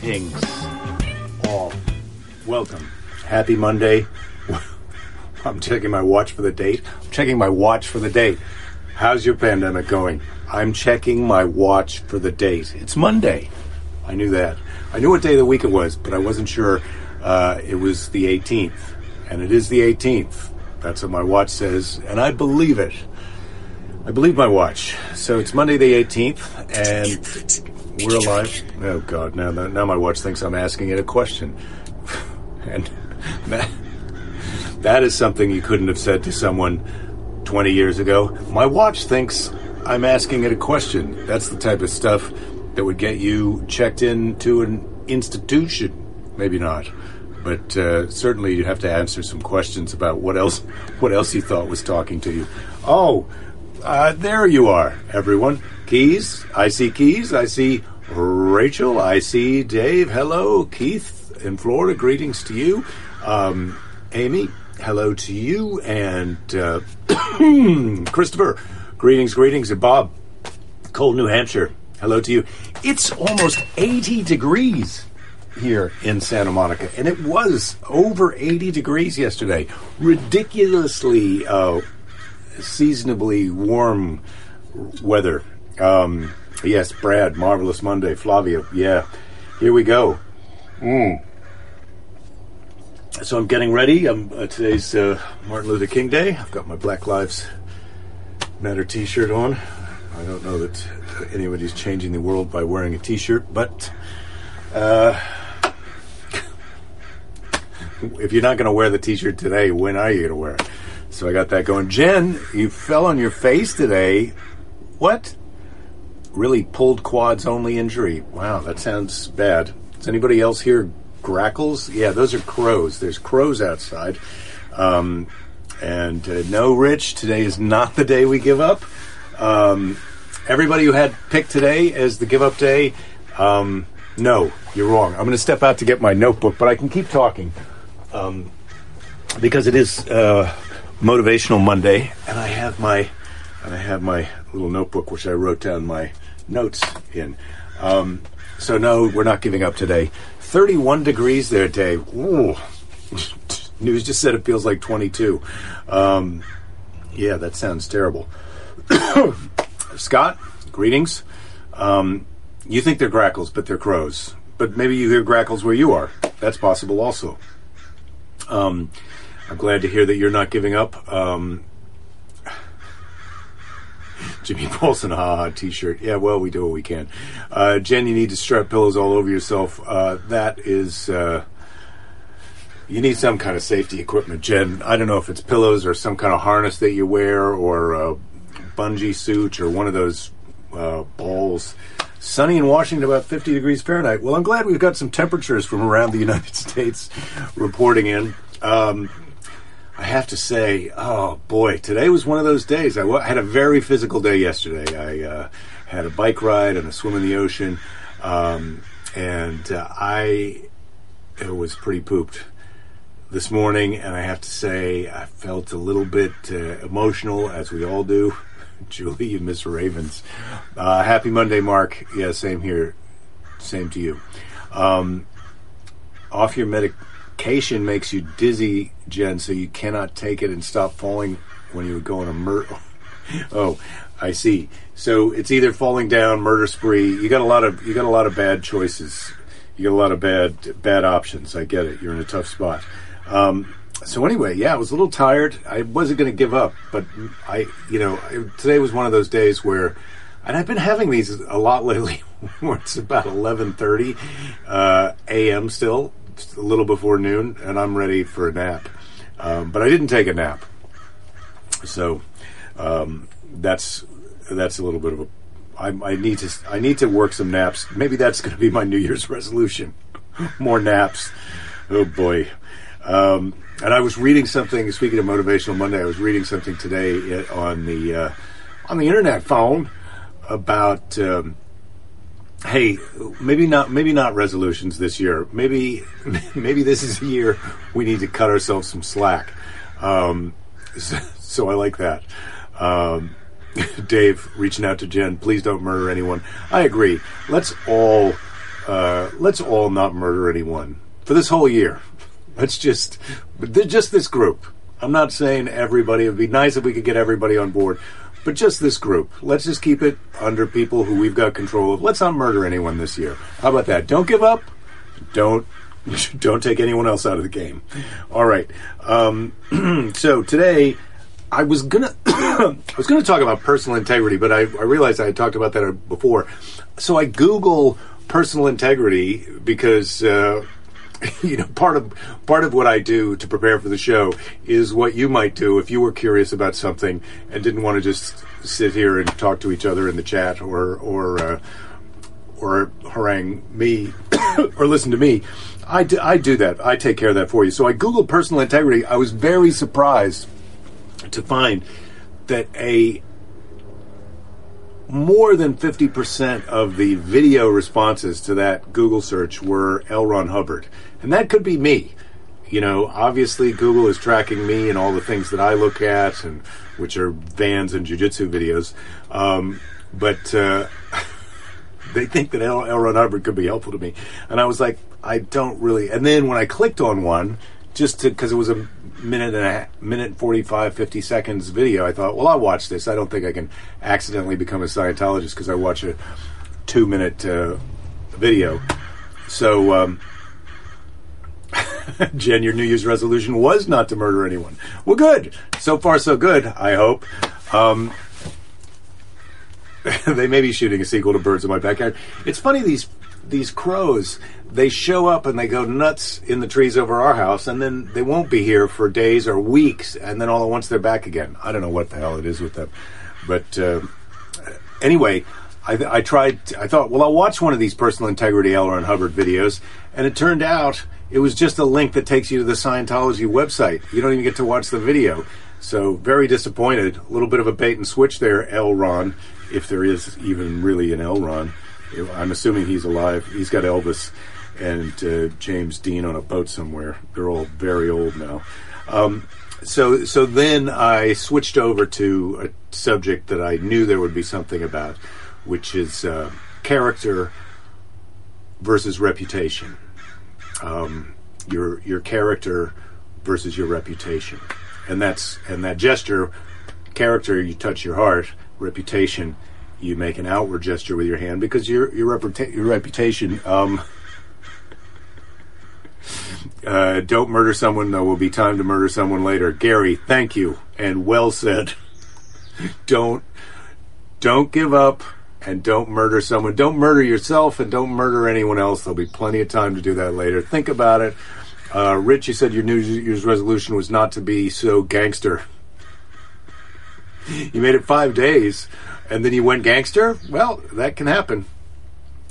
Greetings, all. Welcome. Happy Monday. I'm checking my watch for the date. I'm checking my watch for the date. How's your pandemic going? I'm checking my watch for the date. It's Monday. I knew that. I knew what day of the week it was, but I wasn't sure uh, it was the 18th. And it is the 18th. That's what my watch says, and I believe it. I believe my watch. So it's Monday the 18th, and we're alive. Oh God! Now, now my watch thinks I'm asking it a question, and that that is something you couldn't have said to someone 20 years ago. My watch thinks I'm asking it a question. That's the type of stuff that would get you checked into an institution. Maybe not, but uh, certainly you'd have to answer some questions about what else what else you thought was talking to you. Oh. Uh, there you are, everyone. Keys. I see Keys. I see Rachel. I see Dave. Hello, Keith in Florida. Greetings to you. Um, Amy. Hello to you. And uh, Christopher. Greetings, greetings. And Bob. Cold, New Hampshire. Hello to you. It's almost 80 degrees here in Santa Monica, and it was over 80 degrees yesterday. Ridiculously uh, seasonably warm weather. Um, yes, Brad, marvelous Monday. Flavio. yeah, here we go. Mm. So I'm getting ready. I'm, uh, today's uh, Martin Luther King Day. I've got my Black Lives Matter T-shirt on. I don't know that anybody's changing the world by wearing a T-shirt, but uh, if you're not going to wear the T-shirt today, when are you going to wear it? So I got that going. Jen, you fell on your face today. What? Really pulled quads only injury. Wow, that sounds bad. Does anybody else hear grackles? Yeah, those are crows. There's crows outside. Um, and uh, no, Rich, today is not the day we give up. Um, everybody who had picked today as the give up day, um, no, you're wrong. I'm going to step out to get my notebook, but I can keep talking um, because it is. Uh, motivational Monday, and I have my and I have my little notebook which I wrote down my notes in. Um, so no, we're not giving up today. Thirty-one degrees there, Dave. Ooh. News just said it feels like twenty-two. Um, yeah, that sounds terrible. Scott, greetings. Um, you think they're grackles, but they're crows. But maybe you hear grackles where you are. That's possible also. Um, I'm glad to hear that you're not giving up. Um, Jimmy Paulson, haha, t-shirt. Yeah, well, we do what we can. Uh, Jen, you need to strap pillows all over yourself. Uh, that is, uh, you need some kind of safety equipment, Jen. I don't know if it's pillows or some kind of harness that you wear or a bungee suit or one of those uh, balls. Sunny in Washington, about 50 degrees Fahrenheit. Well, I'm glad we've got some temperatures from around the United States reporting in. Um, I have to say, oh boy, today was one of those days. I had a very physical day yesterday. I uh, had a bike ride and a swim in the ocean, um, and uh, I was pretty pooped this morning. And I have to say, I felt a little bit uh, emotional, as we all do. Julie, you miss Ravens. Uh, happy Monday, Mark. Yeah, same here. Same to you. Um, off your medic medication makes you dizzy, Jen, so you cannot take it and stop falling when you go on a murder. oh, I see. So it's either falling down, murder spree. You got a lot of you got a lot of bad choices. You got a lot of bad bad options. I get it. You're in a tough spot. Um, so anyway, yeah, I was a little tired. I wasn't going to give up, but I, you know, today was one of those days where, and I've been having these a lot lately, where it's about eleven thirty uh, a.m. still, a little before noon, and I'm ready for a nap. Um, but I didn't take a nap, so um, that's that's a little bit of a. I, I need to I need to work some naps. Maybe that's going to be my New Year's resolution. More naps. Oh boy. Um, and I was reading something. Speaking of motivational Monday, I was reading something today on the uh, on the internet phone about um, hey, maybe not maybe not resolutions this year. Maybe maybe this is a year we need to cut ourselves some slack. Um, so, so, I like that. Um, Dave reaching out to Jen, please don't murder anyone. I agree. Let's all uh, let's all not murder anyone for this whole year. Let's just, just this group. I'm not saying everybody. It would be nice if we could get everybody on board, but just this group. Let's just keep it under people who we've got control of. Let's not murder anyone this year. How about that? Don't give up. Don't don't take anyone else out of the game. All right. Um, so today, I was gonna I was gonna talk about personal integrity, but I, I realized I had talked about that before. So I Google personal integrity because. Uh, you know, part of part of what I do to prepare for the show is what you might do if you were curious about something and didn't want to just sit here and talk to each other in the chat or or uh, or harangue me or listen to me. I do, I do that. I take care of that for you. So I googled personal integrity. I was very surprised to find that a more than 50% of the video responses to that Google search were L. Ron Hubbard. And that could be me. You know, obviously Google is tracking me and all the things that I look at, and which are vans and jujitsu videos. Um, but uh, they think that L. L. Ron Hubbard could be helpful to me. And I was like, I don't really. And then when I clicked on one, just because it was a minute and a minute 45 50 seconds video i thought well i'll watch this. I don't think i can accidentally become a scientologist because i watch a two minute uh, video. So um, jen your new year's resolution was not to murder anyone. Well good. So far so good i hope. Um, they may be shooting a sequel to birds in my backyard. It's funny these these crows they show up and they go nuts in the trees over our house, and then they won't be here for days or weeks, and then all at once they're back again. I don't know what the hell it is with them, but uh, anyway, I, I, tried. I thought, well, I'll watch one of these personal integrity L. Ron Hubbard videos, and it turned out it was just a link that takes you to the Scientology website. You don't even get to watch the video. So very disappointed. A little bit of a bait and switch there, L. Ron, if there is even really an L. Ron. I'm assuming he's alive. He's got Elvis and uh, James Dean on a boat somewhere. They're all very old now. Um, so so then I switched over to a subject that I knew there would be something about, which is uh, character versus reputation. Um, your your character versus your reputation, and that's and that gesture, character you touch your heart, reputation you make an outward gesture with your hand because your your, reputa- your reputation. Um, uh, don't murder someone. There will be time to murder someone later. Gary, thank you and well said. don't don't give up and don't murder someone. Don't murder yourself and don't murder anyone else. There'll be plenty of time to do that later. Think about it. Uh, Rich, you said your New Year's resolution was not to be so gangster. you made it five days and then you went gangster. Well, that can happen.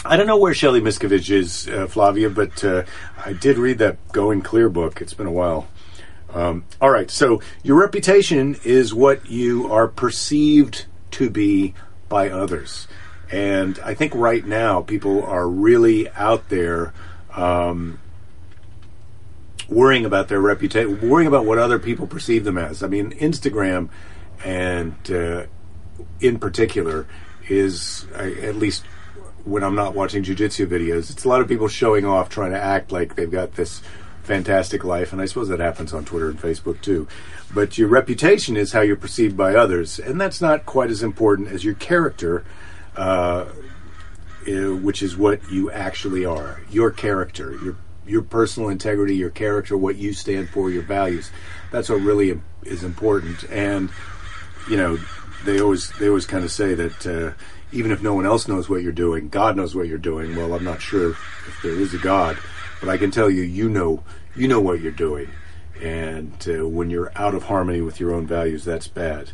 I don't know where Shelley Miscavige is, uh, Flavia, but uh, I did read that Going Clear book. It's been a while. Um, all right, so your reputation is what you are perceived to be by others. And I think right now people are really out there um, worrying about their reputation, worrying about what other people perceive them as. I mean, Instagram and uh, in particular is, at least when I'm not watching jujitsu videos. It's a lot of people showing off, trying to act like they've got this fantastic life, and I suppose that happens on Twitter and Facebook too. But your reputation is how you're perceived by others, and that's not quite as important as your character, uh, uh which is what you actually are. Your character, your your personal integrity, your character, what you stand for, your values. That's what really is important. And you know, they always they always kind of say that. Uh, even if no one else knows what you're doing, God knows what you're doing. Well, I'm not sure if there is a God, but I can tell you, you know, you know what you're doing, and uh, when you're out of harmony with your own values, that's bad.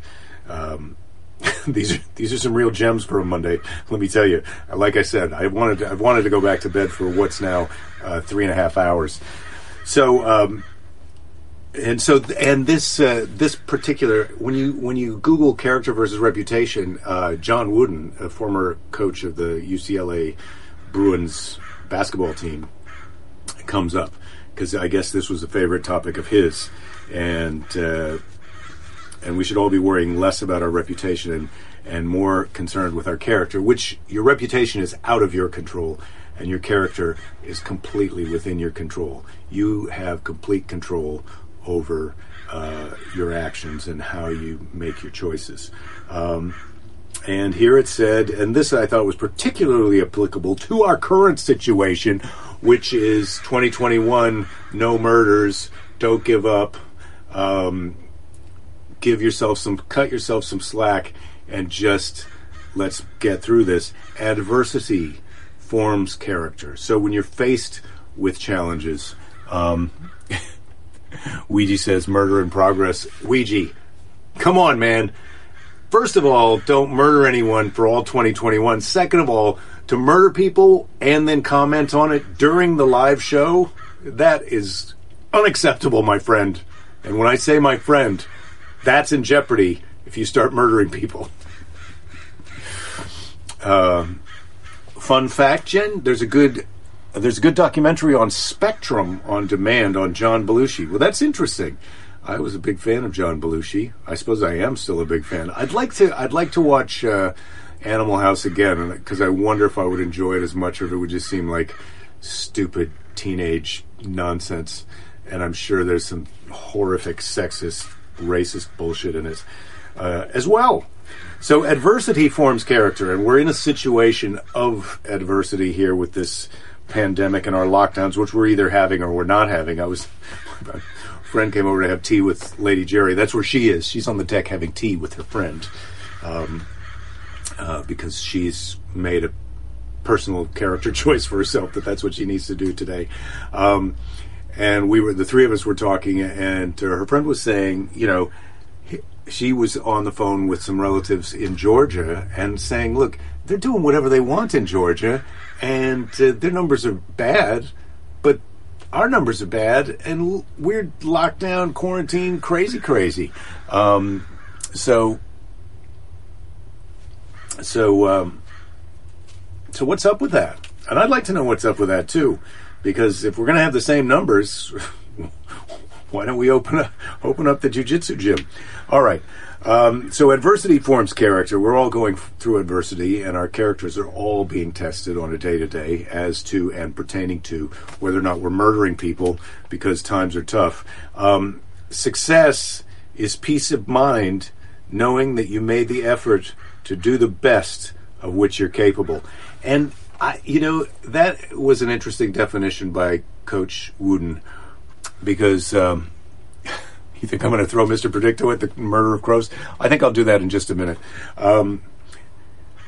Um, these are these are some real gems for a Monday. Let me tell you. Like I said, I wanted to, I've wanted to go back to bed for what's now uh, three and a half hours. So um, and so and this uh, this particular when you when you Google character versus reputation, uh, John Wooden, a former coach of the UCLA Bruins basketball team, comes up because I guess this was a favorite topic of his, and uh, and we should all be worrying less about our reputation and and more concerned with our character, which your reputation is out of your control. and your character is completely within your control. You have complete control over uh, your actions and how you make your choices. Um, and here it said, and this I thought was particularly applicable to our current situation, which is 2021 no murders, don't give up, um, give yourself some, cut yourself some slack, and just let's get through this. Adversity forms character. So when you're faced with challenges, um, Ouija says murder in progress. Ouija, come on, man. First of all, don't murder anyone for all 2021. Second of all, to murder people and then comment on it during the live show, that is unacceptable, my friend. And when I say my friend, that's in jeopardy if you start murdering people. Um, fun fact, Jen, there's a good there's a good documentary on Spectrum on demand on John Belushi. Well, that's interesting. I was a big fan of John Belushi. I suppose I am still a big fan. I'd like to. I'd like to watch uh, Animal House again because I wonder if I would enjoy it as much, or if it would just seem like stupid teenage nonsense. And I'm sure there's some horrific sexist, racist bullshit in it uh, as well. So adversity forms character, and we're in a situation of adversity here with this pandemic and our lockdowns, which we're either having or we're not having. I was a friend came over to have tea with Lady Jerry. That's where she is. She's on the deck having tea with her friend um, uh, because she's made a personal character choice for herself that that's what she needs to do today. Um, and we were the three of us were talking, and uh, her friend was saying, you know, she was on the phone with some relatives in Georgia and saying, look, they're doing whatever they want in Georgia and uh, their numbers are bad, but our numbers are bad, and we're locked down, quarantine, crazy, crazy. Um, so, so, um, so what's up with that? And I'd like to know what's up with that too, because if we're going to have the same numbers, why don't we open up open up the jujitsu gym? All right. Um, so adversity forms character. We're all going through adversity, and our characters are all being tested on a day to day as to and pertaining to whether or not we're murdering people because times are tough. Um, success is peace of mind, knowing that you made the effort to do the best of which you're capable. And I, you know, that was an interesting definition by Coach Wooden because. Um, you think I'm going to throw Mr. Predicto at the murder of crows? I think I'll do that in just a minute. Um,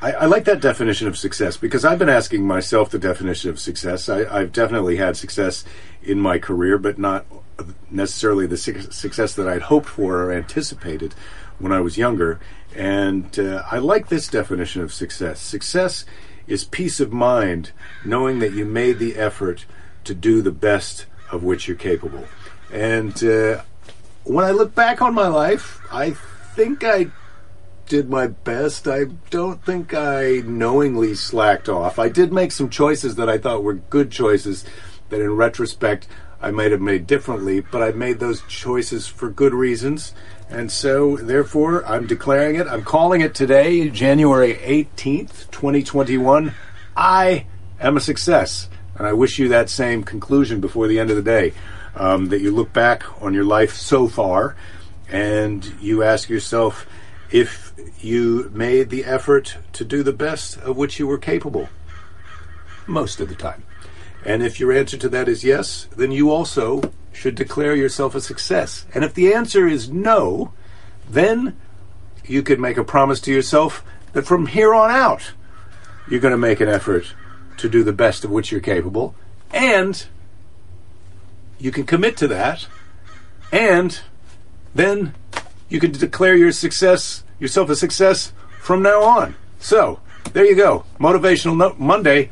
I, I, like that definition of success because I've been asking myself the definition of success. I, have definitely had success in my career, but not necessarily the su- success that I'd hoped for or anticipated when I was younger. And uh, I like this definition of success. Success is peace of mind, knowing that you made the effort to do the best of which you're capable. And uh, when I look back on my life, I think I did my best. I don't think I knowingly slacked off. I did make some choices that I thought were good choices that in retrospect I might have made differently, but I made those choices for good reasons. And so, therefore, I'm declaring it. I'm calling it today, January 18th, 2021. I am a success. And I wish you that same conclusion before the end of the day um, that you look back on your life so far and you ask yourself if you made the effort to do the best of which you were capable most of the time. And if your answer to that is yes, then you also should declare yourself a success. And if the answer is no, then you could make a promise to yourself that from here on out, you're going to make an effort to do the best of which you're capable and you can commit to that, and then you can declare your success yourself a success from now on. So there you go, motivational no- Monday.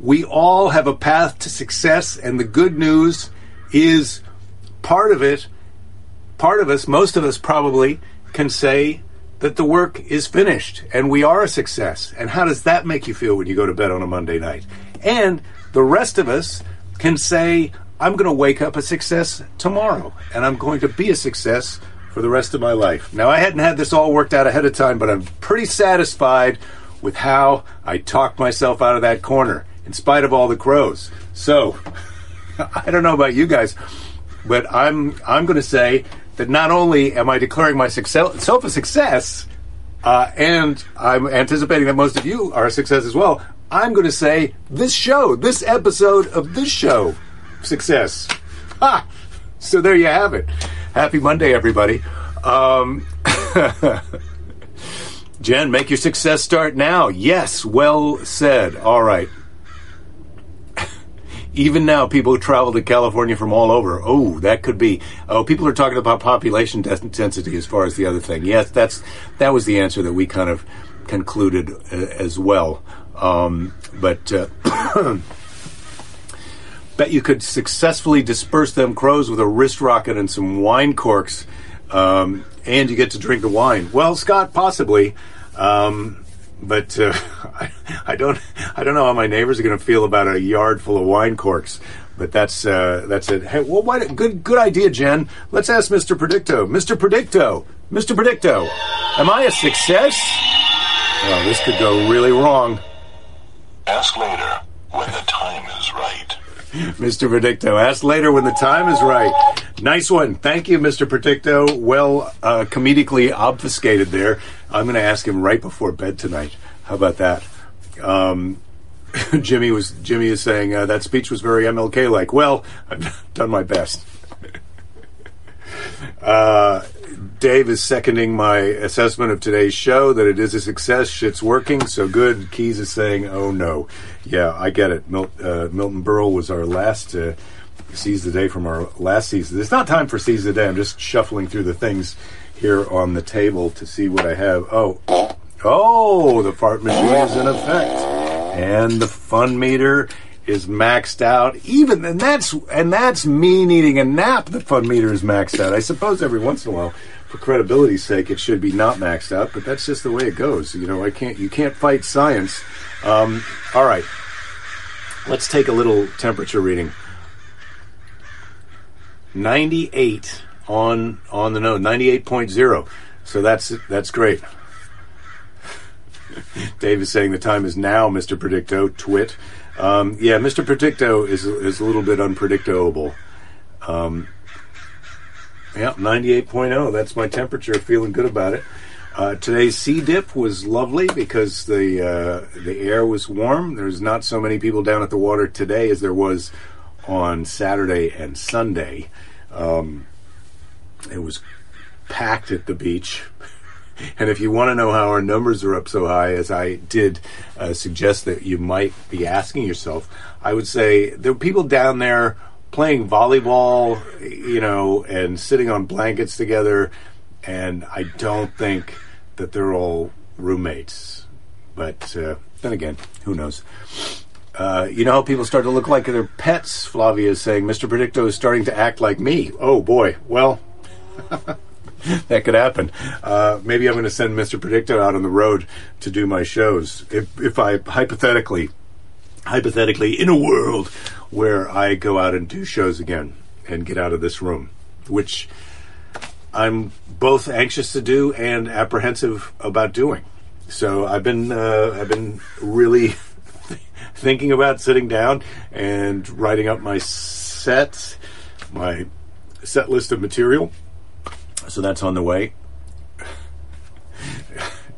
We all have a path to success, and the good news is part of it. Part of us, most of us probably, can say that the work is finished and we are a success. And how does that make you feel when you go to bed on a Monday night? And the rest of us can say, I'm going to wake up a success tomorrow, and I'm going to be a success for the rest of my life. Now, I hadn't had this all worked out ahead of time, but I'm pretty satisfied with how I talked myself out of that corner. in spite of all the crows. So, I don't know about you guys, but I'm I'm going to say that not only am I declaring myself a success, uh, and I'm anticipating that most of you are a success as well. I'm going to say this show, this episode of this show, success. Ha! So there you have it. Happy Monday, everybody. Um, Jen, make your success start now. Yes, well said. All right. Even now, people who travel to California from all over. Oh, that could be. Oh, people are talking about population density as far as the other thing. Yes, that's that was the answer that we kind of concluded uh, as well. Um, but uh, bet you could successfully disperse them crows with a wrist rocket and some wine corks, um, and you get to drink the wine. Well, Scott, possibly. Um, but uh, I, I, don't I don't know how my neighbors are going to feel about a yard full of wine corks. But that's uh, that's it. Hey, well, what, good good idea, Jen. Let's ask Mr. Predicto. Mr. Predicto, Mr. Predicto, am I a success? Oh, this could go really wrong. Ask later when the time is right. Mr. Predicto, ask later when the time is right. Nice one. Thank you, Mr. Predicto. Well, uh, comedically obfuscated there. I'm going to ask him right before bed tonight. How about that? Um, Jimmy was Jimmy is saying uh, that speech was very MLK like. Well, I've done my best. uh, Dave is seconding my assessment of today's show that it is a success. Shit's working, so good. Keys is saying, "Oh no, yeah, I get it." Mil- uh, Milton Berle was our last uh, seize the day from our last season. It's not time for seize the day. I'm just shuffling through the things here on the table to see what I have. Oh, oh, the fart machine is in effect, and the fun meter is maxed out. Even and that's and that's me needing a nap. The fun meter is maxed out. I suppose every once in a while, for credibility's sake, it should be not maxed out. But that's just the way it goes. You know, I can't. You can't fight science. Um, all right, let's take a little temperature reading. Ninety-eight on on the nose, ninety-eight point zero. So that's that's great. Dave is saying the time is now, Mr. Predicto. Twit. Um, yeah, Mr. Predicto is is a little bit unpredictable. Um, yeah, 98.0. That's my temperature. Feeling good about it. Uh, today's sea dip was lovely because the uh, the air was warm. There's not so many people down at the water today as there was on Saturday and Sunday. Um, it was packed at the beach. And if you want to know how our numbers are up so high, as I did uh, suggest that you might be asking yourself, I would say there were people down there playing volleyball, you know, and sitting on blankets together. And I don't think that they're all roommates. But uh, then again, who knows? Uh, you know how people start to look like their pets, Flavia is saying. Mr. Predicto is starting to act like me. Oh boy. Well, that could happen. Uh, maybe I'm going to send Mr. Predicto out on the road to do my shows. If, if I hypothetically, hypothetically, in a world where I go out and do shows again and get out of this room, which I'm both anxious to do and apprehensive about doing. So I've been uh, I've been really thinking about sitting down and writing up my set, my set list of material so that's on the way.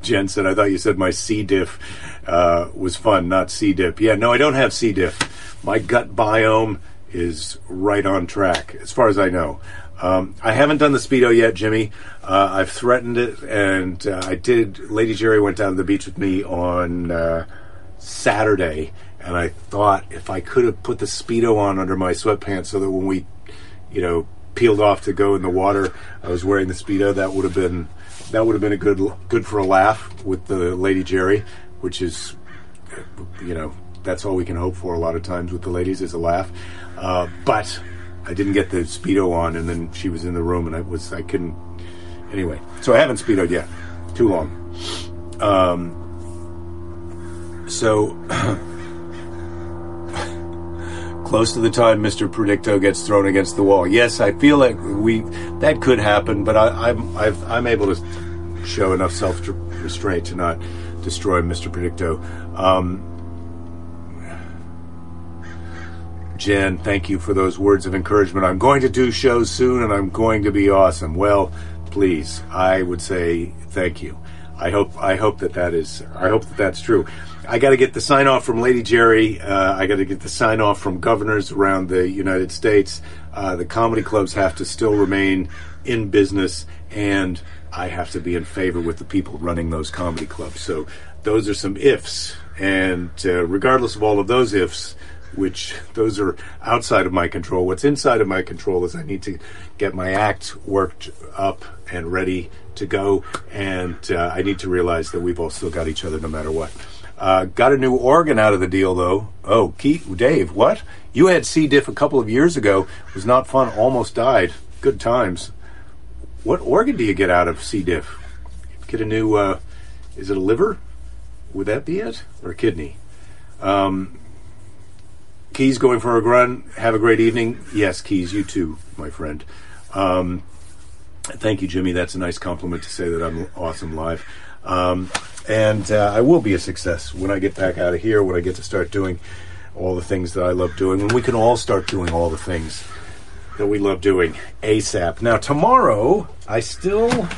Jen said, I thought you said my C. diff uh, was fun, not C. dip. Yeah, no, I don't have C. diff. My gut biome is right on track, as far as I know. Um, I haven't done the Speedo yet, Jimmy. Uh, I've threatened it, and uh, I did. Lady Jerry went down to the beach with me on uh, Saturday, and I thought if I could have put the Speedo on under my sweatpants so that when we, you know, peeled off to go in the water. I was wearing the speedo. That would have been that would have been a good good for a laugh with the Lady Jerry, which is you know that's all we can hope for a lot of times with the ladies is a laugh. Uh, but I didn't get the speedo on, and then she was in the room, and I was I couldn't. Anyway, so I haven't speedoed yet. Too long. Um, so. close to the time Mr. Predicto gets thrown against the wall. Yes, I feel like we that could happen, but I, am i am able to show enough self restraint to not destroy Mr. Predicto. Um, Jen, thank you for those words of encouragement. I'm going to do shows soon and I'm going to be awesome. Well, please, I would say thank you. I hope I hope that that is I hope that that's true. I got to get the sign off from Lady Jerry. Uh, I got to get the sign off from governors around the United States. Uh, the comedy clubs have to still remain in business, and I have to be in favor with the people running those comedy clubs. So those are some ifs, and uh, regardless of all of those ifs, which those are outside of my control. What's inside of my control is I need to get my act worked up and ready to go, and uh, I need to realize that we've all still got each other no matter what. Uh, got a new organ out of the deal, though. Oh, Keith, Dave, what? You had C. diff a couple of years ago. Was not fun. Almost died. Good times. What organ do you get out of C. diff? Get a new. Uh, is it a liver? Would that be it, or a kidney? Um, Keys going for a run. Have a great evening. Yes, Keys, you too, my friend. Um, thank you, Jimmy. That's a nice compliment to say that I'm awesome live. Um, and uh, I will be a success when I get back out of here, when I get to start doing all the things that I love doing, when we can all start doing all the things that we love doing ASAP. Now, tomorrow, I still,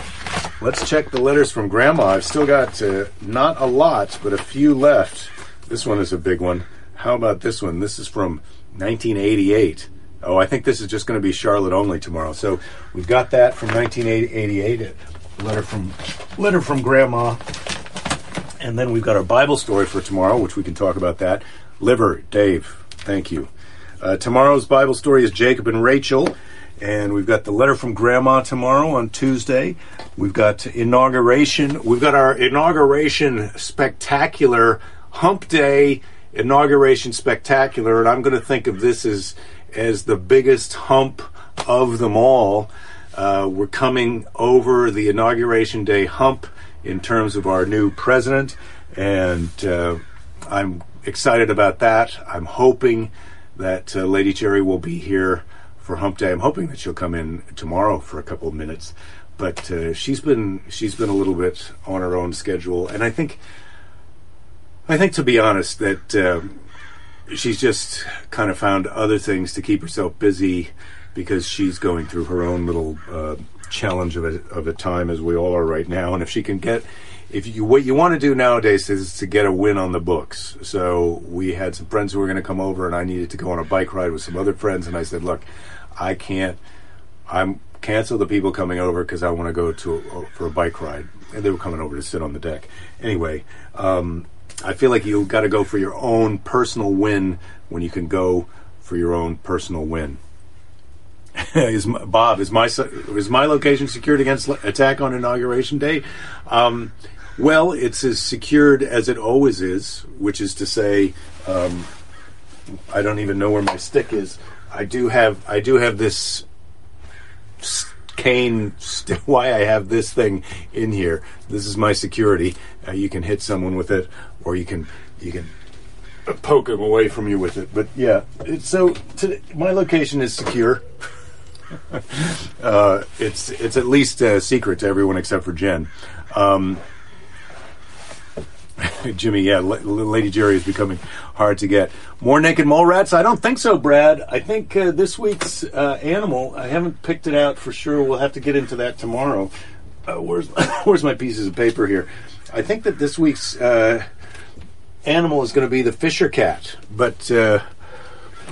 let's check the letters from Grandma. I've still got uh, not a lot, but a few left. This one is a big one. How about this one? This is from 1988. Oh, I think this is just going to be Charlotte only tomorrow. So we've got that from 1988. A letter from letter from Grandma, and then we've got our Bible story for tomorrow, which we can talk about that. Liver, Dave, thank you. Uh, tomorrow's Bible story is Jacob and Rachel, and we've got the letter from Grandma tomorrow on Tuesday. We've got inauguration. We've got our inauguration spectacular hump day inauguration spectacular, and I'm going to think of this as as the biggest hump of them all. Uh, we're coming over the inauguration day hump in terms of our new president, and uh, I'm excited about that. I'm hoping that uh, Lady Jerry will be here for Hump Day. I'm hoping that she'll come in tomorrow for a couple of minutes, but uh, she's been she's been a little bit on her own schedule, and I think I think to be honest that. Um, she's just kind of found other things to keep herself busy because she's going through her own little uh, challenge of a, of a time as we all are right now. And if she can get, if you what you want to do nowadays is to get a win on the books. So we had some friends who were going to come over, and I needed to go on a bike ride with some other friends, and I said, look, I can't. I'm cancel the people coming over because I want to go to for a bike ride, and they were coming over to sit on the deck. Anyway. Um, I feel like you got to go for your own personal win when you can go for your own personal win. is my, Bob is my is my location secured against attack on inauguration day? Um, well, it's as secured as it always is, which is to say, um, I don't even know where my stick is. I do have I do have this cane. St- why I have this thing in here? This is my security. Uh, you can hit someone with it, or you can you can poke them away from you with it. But yeah, so to, my location is secure. uh, it's it's at least a secret to everyone except for Jen. Um, Jimmy, yeah, L- Lady Jerry is becoming hard to get. More naked mole rats? I don't think so, Brad. I think uh, this week's uh, animal. I haven't picked it out for sure. We'll have to get into that tomorrow. Uh, where's where's my pieces of paper here? I think that this week's uh, animal is going to be the Fisher cat, but uh,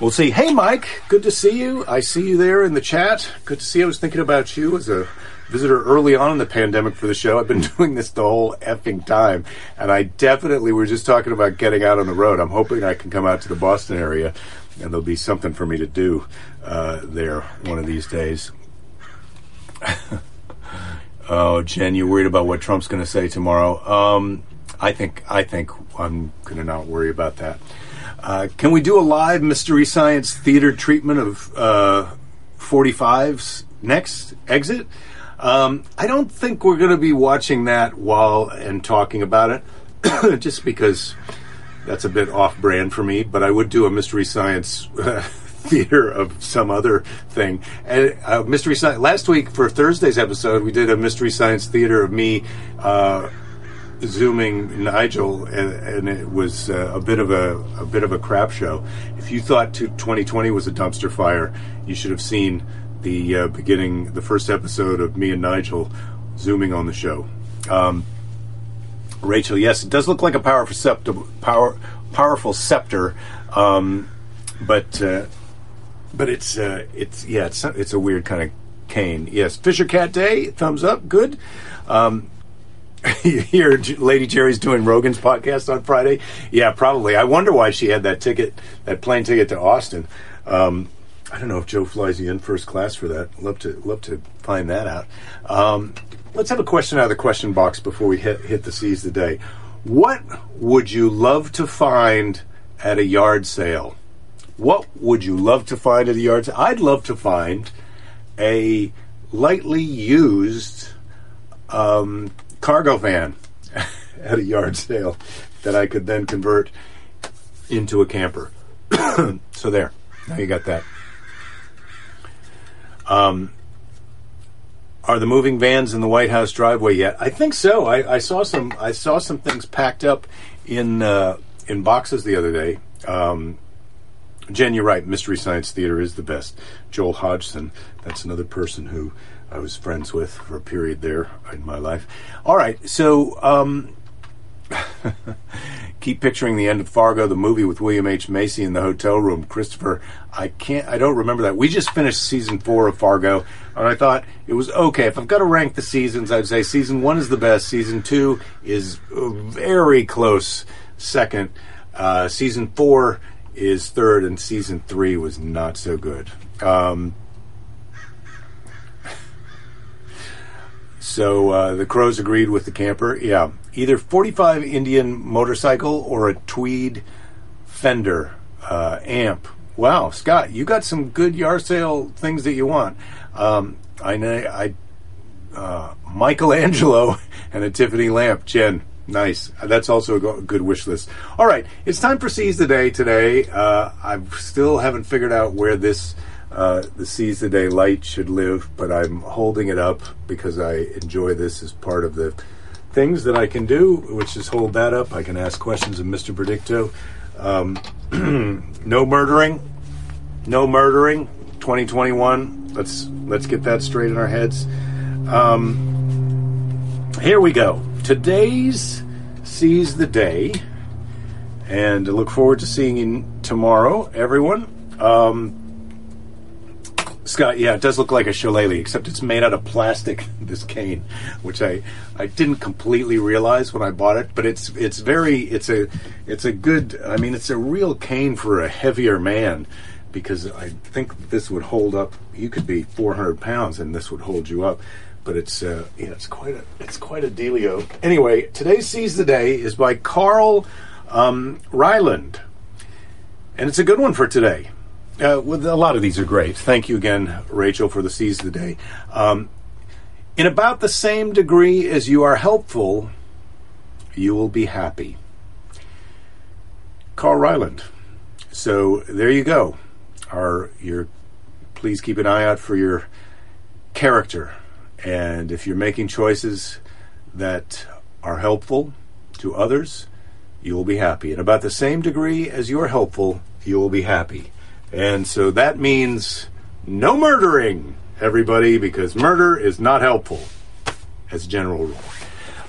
we'll see. Hey, Mike, good to see you. I see you there in the chat. Good to see. You. I was thinking about you as a visitor early on in the pandemic for the show. I've been doing this the whole effing time, and I definitely we are just talking about getting out on the road. I'm hoping I can come out to the Boston area, and there'll be something for me to do uh, there one of these days. oh, Jen, you worried about what Trump's going to say tomorrow? Um, I think I think I'm going to not worry about that. Uh, can we do a live mystery science theater treatment of uh, 45's next exit? Um, I don't think we're going to be watching that while and talking about it, just because that's a bit off-brand for me. But I would do a mystery science uh, theater of some other thing. And uh, mystery science. Last week for Thursday's episode, we did a mystery science theater of me. Uh, zooming Nigel, and, and it was uh, a bit of a a bit of a crap show. If you thought 2020 was a dumpster fire, you should have seen the uh, beginning, the first episode of me and Nigel zooming on the show. Um, Rachel, yes, it does look like a powerful scepter, power, powerful scepter, um, but uh, but it's uh, it's yeah, it's it's a weird kind of cane. Yes, Fisher Cat Day, thumbs up, good. Um, here, Lady Jerry's doing Rogan's podcast on Friday. Yeah, probably. I wonder why she had that ticket, that plane ticket to Austin. Um, I don't know if Joe flies you in first class for that. Love to love to find that out. Um, let's have a question out of the question box before we hit hit the Seize today. What would you love to find at a yard sale? What would you love to find at a yard sale? I'd love to find a lightly used um, cargo van at a yard sale that I could then convert into a camper. so there, now you got that. Um, are the moving vans in the White House driveway yet? I think so. I, I saw some. I saw some things packed up in uh, in boxes the other day. Um, Jen, you're right. Mystery Science Theater is the best. Joel Hodgson, that's another person who I was friends with for a period there in my life. All right, so um, keep picturing the end of Fargo, the movie with William H Macy in the hotel room. Christopher, I can't, I don't remember that. We just finished season four of Fargo, and I thought it was okay. If I've got to rank the seasons, I'd say season one is the best. Season two is very close second. Uh, season four is third, and season three was not so good. Um, so uh, the crows agreed with the camper. Yeah, either 45 Indian motorcycle or a Tweed Fender uh, amp. Wow, Scott, you got some good yard sale things that you want. Um, I know I uh, Michelangelo and a Tiffany lamp, Jen. Nice. That's also a good wish list. All right, it's time for Seize the Day today. Uh, I still haven't figured out where this uh, the Seize the Day light should live, but I'm holding it up because I enjoy this as part of the things that I can do, which is hold that up. I can ask questions of Mr. Predicto. Um, no murdering, no murdering. 2021. Let's let's get that straight in our heads. Um, here we go today's Seize the Day, and I look forward to seeing you tomorrow, everyone. Um, Scott, yeah, it does look like a shillelagh, except it's made out of plastic. This cane, which I I didn't completely realize when I bought it, but it's it's very it's a it's a good. I mean, it's a real cane for a heavier man because I think this would hold up. You could be 400 pounds, and this would hold you up but it's uh, yeah, it's quite a it's quite a dealio. Anyway, today's seize the day is by Karl um, Reiland, and it's a good one for today. Uh, with a lot of these are great. Thank you again, Rachel, for the seize the day. Um, in about the same degree as you are helpful, you will be happy. Karl Reiland. So there you go. Our your please keep an eye out for your character and if you're making choices that are helpful to others, you will be happy. And about the same degree as you're helpful, you will be happy. And so that means no murdering, everybody, because murder is not helpful as a general rule.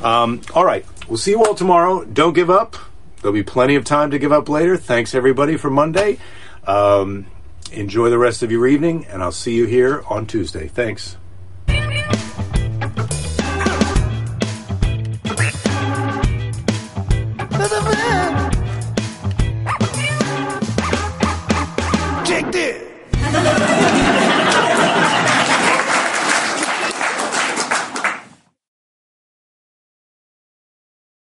Um, all right. We'll see you all tomorrow. Don't give up. There'll be plenty of time to give up later. Thanks, everybody, for Monday. Um, enjoy the rest of your evening, and I'll see you here on Tuesday. Thanks.